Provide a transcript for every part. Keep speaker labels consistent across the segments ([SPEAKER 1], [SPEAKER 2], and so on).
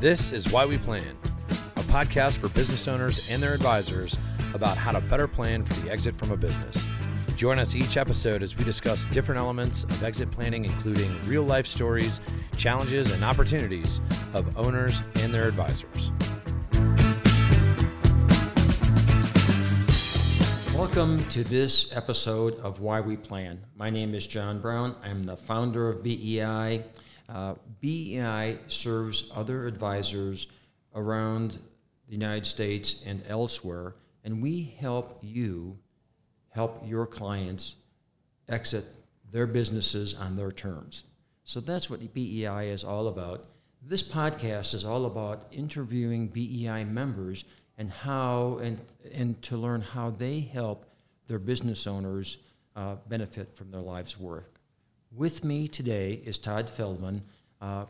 [SPEAKER 1] This is Why We Plan, a podcast for business owners and their advisors about how to better plan for the exit from a business. Join us each episode as we discuss different elements of exit planning, including real life stories, challenges, and opportunities of owners and their advisors.
[SPEAKER 2] Welcome to this episode of Why We Plan. My name is John Brown. I'm the founder of BEI. Uh, BEI serves other advisors around the United States and elsewhere, and we help you help your clients exit their businesses on their terms. So that's what BEI is all about. This podcast is all about interviewing BEI members and how and and to learn how they help their business owners uh, benefit from their life's work. With me today is Todd Feldman. Uh,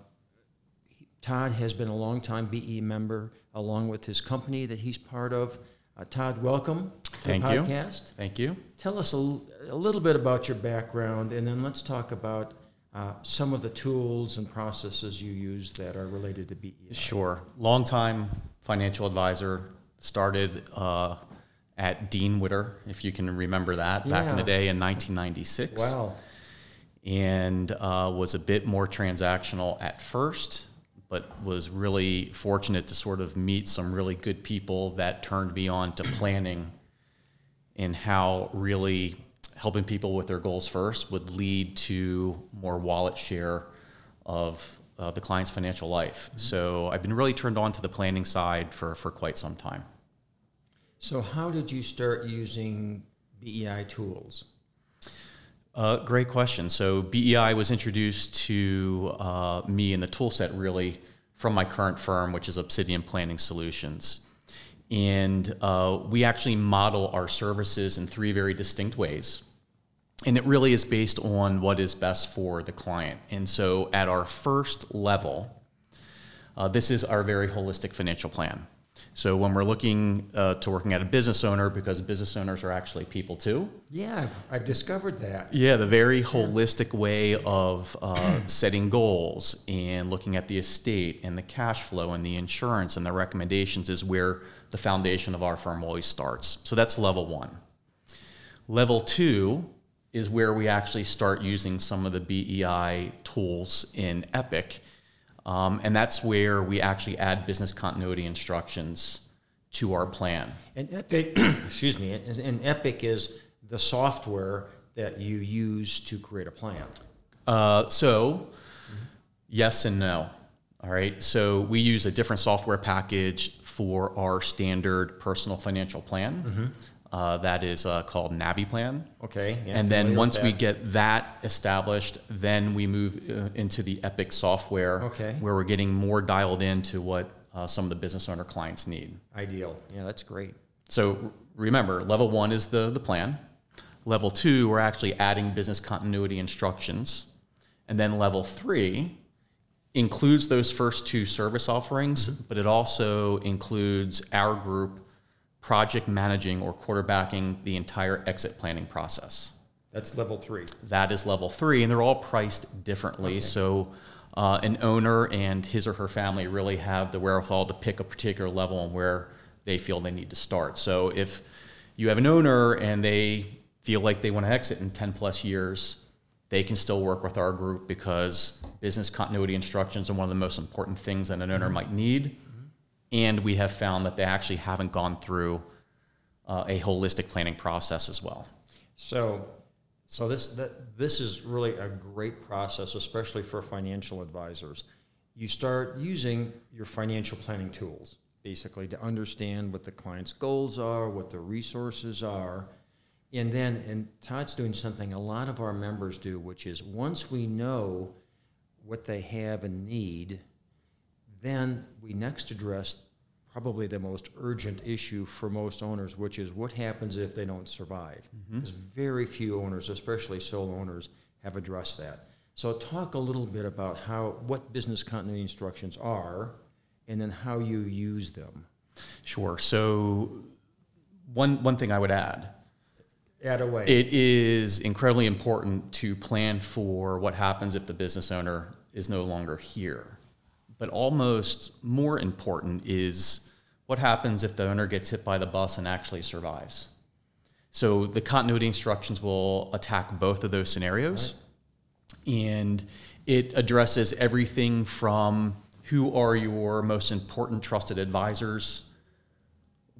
[SPEAKER 2] Todd has been a longtime BE member, along with his company that he's part of. Uh, Todd, welcome to
[SPEAKER 3] Thank
[SPEAKER 2] the
[SPEAKER 3] you.
[SPEAKER 2] podcast.
[SPEAKER 3] Thank you.
[SPEAKER 2] Tell us a, l- a little bit about your background, and then let's talk about uh, some of the tools and processes you use that are related to BE.
[SPEAKER 3] Sure. Longtime financial advisor. Started uh, at Dean Witter, if you can remember that, back in the day in 1996.
[SPEAKER 2] Wow.
[SPEAKER 3] And uh, was a bit more transactional at first, but was really fortunate to sort of meet some really good people that turned me on to planning and how really helping people with their goals first would lead to more wallet share of uh, the client's financial life. So I've been really turned on to the planning side for, for quite some time.
[SPEAKER 2] So, how did you start using BEI tools?
[SPEAKER 3] Uh, great question. So BEI was introduced to uh, me and the toolset really from my current firm, which is Obsidian Planning Solutions. And uh, we actually model our services in three very distinct ways. And it really is based on what is best for the client. And so at our first level, uh, this is our very holistic financial plan. So when we're looking uh, to working at a business owner, because business owners are actually people too,
[SPEAKER 2] Yeah, I've, discovered that.
[SPEAKER 3] yeah, the very holistic way of uh, setting goals and looking at the estate and the cash flow and the insurance and the recommendations is where the foundation of our firm always starts. So that's level one. Level two is where we actually start using some of the BEI tools in Epic. Um, and that's where we actually add business continuity instructions to our plan.
[SPEAKER 2] And Epic, excuse me, and, Epic is the software that you use to create a plan.
[SPEAKER 3] Uh, so, yes and no. All right. So we use a different software package for our standard personal financial plan. Uh, that is uh, called NaviPlan.
[SPEAKER 2] Okay, yeah,
[SPEAKER 3] and then once we get that established, then we move uh, into the Epic software,
[SPEAKER 2] Okay.
[SPEAKER 3] where we're getting more dialed into what uh, some of the business owner clients need.
[SPEAKER 2] Ideal. Yeah, that's great.
[SPEAKER 3] So remember, level one is the, the plan. Level two, we're actually adding business continuity instructions. And then level three includes those first two service offerings, but it also includes our group project managing or quarterbacking the entire exit planning process.
[SPEAKER 2] That's level three.
[SPEAKER 3] That is level three, and they're all priced differently. So, uh, an owner and his or her family really have the wherewithal to pick a particular level and where they feel they need to start. So, if you have an owner and they feel like they want to exit in 10 plus years, they can still work with our group because business continuity instructions are one of the most important things that an owner might need. And we have found that they actually haven't gone through uh, a holistic planning process as well.
[SPEAKER 2] So, so this that this is really a great process, especially for financial advisors. You start using your financial planning tools basically to understand what the client's goals are, what the resources are, and then and Todd's doing something a lot of our members do, which is once we know what they have and need, then we next address probably the most urgent issue for most owners, which is what happens if they don't survive. Mm-hmm. Because very few owners, especially sole owners, have addressed that. So talk a little bit about how what business continuity instructions are, and then how you use them.
[SPEAKER 3] Sure. So, one one thing I would add
[SPEAKER 2] Add away.
[SPEAKER 3] It is incredibly important to plan for what happens if the business owner is no longer here. But almost more important is what happens if the owner gets hit by the bus and actually survives. So the continuity instructions will attack both of those scenarios. Right. And it addresses everything from who are your most important trusted advisors,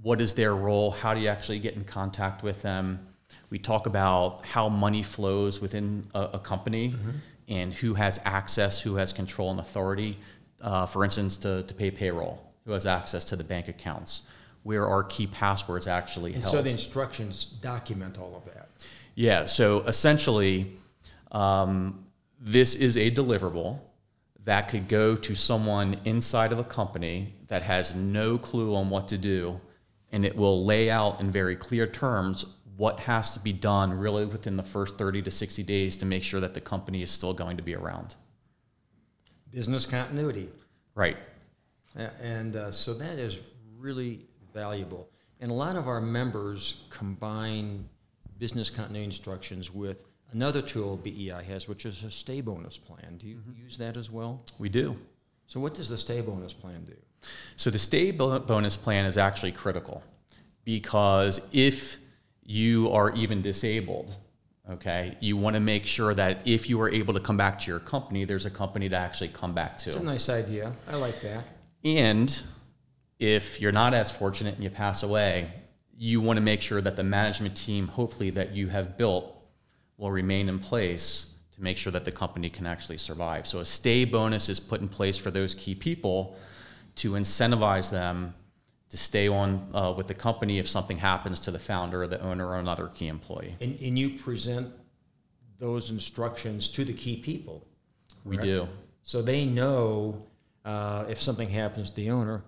[SPEAKER 3] what is their role, how do you actually get in contact with them. We talk about how money flows within a, a company mm-hmm. and who has access, who has control and authority, uh, for instance, to, to pay payroll, who has access to the bank accounts, where our key passwords actually
[SPEAKER 2] and
[SPEAKER 3] held.
[SPEAKER 2] So the instructions document all of that.
[SPEAKER 3] Yeah, so essentially, um, this is a deliverable that could go to someone inside of a company that has no clue on what to do, and it will lay out in very clear terms what has to be done really within the first 30 to 60 days to make sure that the company is still going to be around.
[SPEAKER 2] Business continuity.
[SPEAKER 3] Right.
[SPEAKER 2] And uh, so that is really valuable. And a lot of our members combine business continuity instructions with another tool BEI has, which is a stay bonus plan. Do you mm-hmm. use that as well?
[SPEAKER 3] We do.
[SPEAKER 2] So, what does the stay bonus plan do?
[SPEAKER 3] So, the stay bonus plan is actually critical because if you are even disabled, okay, you want to make sure that if you are able to come back to your company, there's a company to actually come back to.
[SPEAKER 2] It's a nice idea. I like that.
[SPEAKER 3] And if you're not as fortunate and you pass away, you want to make sure that the management team, hopefully, that you have built will remain in place to make sure that the company can actually survive. So a stay bonus is put in place for those key people to incentivize them to stay on uh, with the company if something happens to the founder or the owner or another key employee.
[SPEAKER 2] And, and you present those instructions to the key people.
[SPEAKER 3] Correct? We do.
[SPEAKER 2] So they know uh, if something happens to the owner,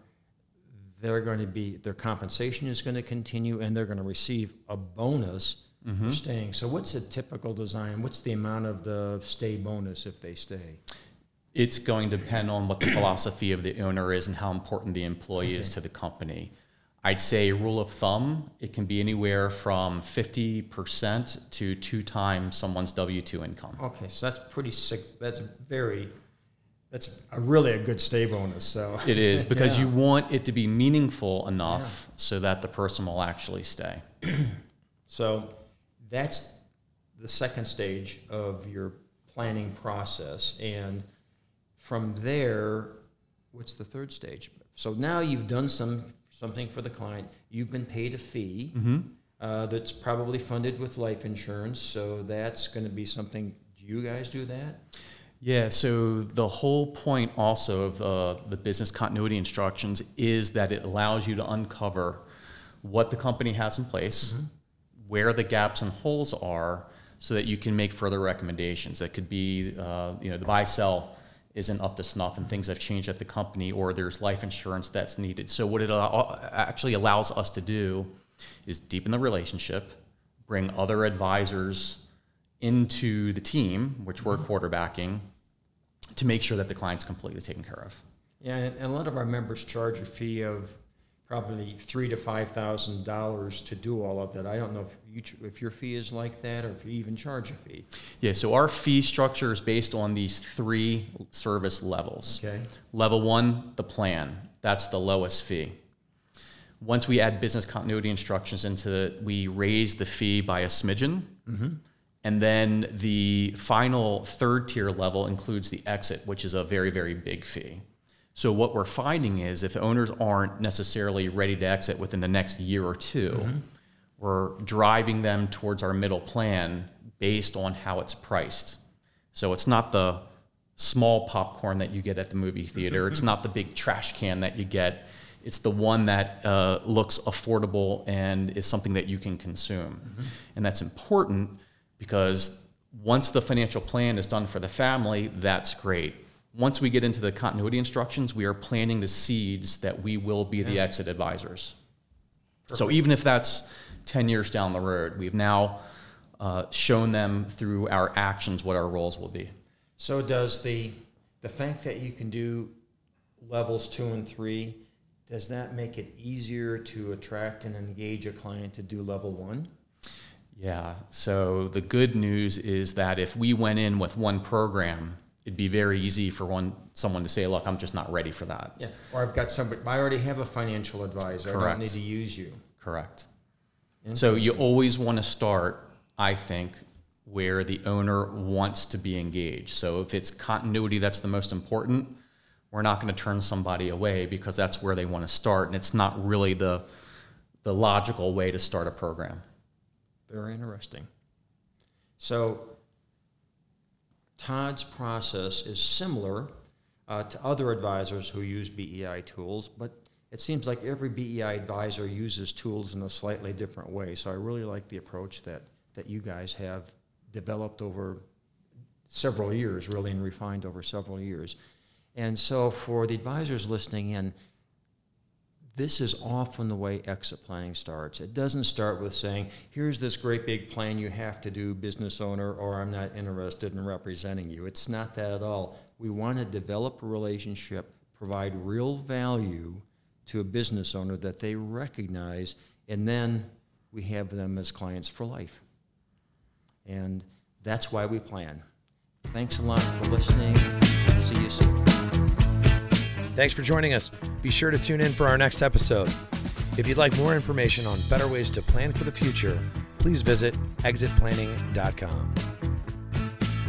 [SPEAKER 2] they're going to be their compensation is going to continue, and they're going to receive a bonus mm-hmm. for staying. So, what's a typical design? What's the amount of the stay bonus if they stay?
[SPEAKER 3] It's going to depend on what the philosophy of the owner is and how important the employee okay. is to the company. I'd say rule of thumb, it can be anywhere from 50% to two times someone's W 2 income.
[SPEAKER 2] Okay, so that's pretty sick. That's very that's a really a good stay bonus. So
[SPEAKER 3] it is because yeah. you want it to be meaningful enough yeah. so that the person will actually stay.
[SPEAKER 2] so that's the second stage of your planning process, and from there, what's the third stage? So now you've done some something for the client. You've been paid a fee. Mm-hmm. Uh, that's probably funded with life insurance, so that's going to be something. Do you guys do that?
[SPEAKER 3] Yeah, so the whole point also of uh, the business continuity instructions is that it allows you to uncover what the company has in place, mm-hmm. where the gaps and holes are, so that you can make further recommendations. That could be, uh, you know, the buy sell isn't up to snuff and things have changed at the company, or there's life insurance that's needed. So, what it actually allows us to do is deepen the relationship, bring other advisors into the team, which we're mm-hmm. quarterbacking, to make sure that the client's completely taken care of.
[SPEAKER 2] Yeah, and a lot of our members charge a fee of probably three to five thousand dollars to do all of that. I don't know if you if your fee is like that, or if you even charge a fee.
[SPEAKER 3] Yeah, so our fee structure is based on these three service levels.
[SPEAKER 2] Okay.
[SPEAKER 3] Level one, the plan. That's the lowest fee. Once we add business continuity instructions into it, we raise the fee by a smidgen. Mm-hmm. And then the final third tier level includes the exit, which is a very, very big fee. So what we're finding is if owners aren't necessarily ready to exit within the next year or 2 we mm-hmm. we're driving them towards our middle plan based on how it's priced. So it's not the small popcorn that you get at the movie theater. it's not the big trash can that you get. It's the one that uh, looks affordable and is something that you can consume. Mm-hmm. And that's important because once the financial plan is done for the family, that's great. Once we get into the continuity instructions, we are planting the seeds that we will be yeah. the exit advisors. Perfect. So even if that's 10 years down the road, we've now uh, shown them through our actions what our roles will be.
[SPEAKER 2] So does the the fact that you can do levels two and three, does that make it easier to attract and engage a client to do level one?
[SPEAKER 3] Yeah. So the good news is that if we went in with one program it'd be very easy for one someone to say, "Look, I'm just not ready for that."
[SPEAKER 2] Yeah, or I've got somebody. I already have a financial advisor.
[SPEAKER 3] Correct.
[SPEAKER 2] I don't need to use you.
[SPEAKER 3] Correct. So you always want to start, I think, where the owner wants to be engaged. So if it's continuity that's the most important, we're not going to turn somebody away because that's where they want to start, and it's not really the the logical way to start a program.
[SPEAKER 2] Very interesting. So, Todd's process is similar uh, to other advisors who use BEI tools, but it seems like every BEI advisor uses tools in a slightly different way. So, I really like the approach that, that you guys have developed over several years, really, and refined over several years. And so, for the advisors listening in, this is often the way exit planning starts. It doesn't start with saying, here's this great big plan you have to do, business owner, or I'm not interested in representing you. It's not that at all. We want to develop a relationship, provide real value to a business owner that they recognize, and then we have them as clients for life. And that's why we plan. Thanks a lot for listening. See you soon.
[SPEAKER 1] Thanks for joining us. Be sure to tune in for our next episode. If you'd like more information on better ways to plan for the future, please visit exitplanning.com.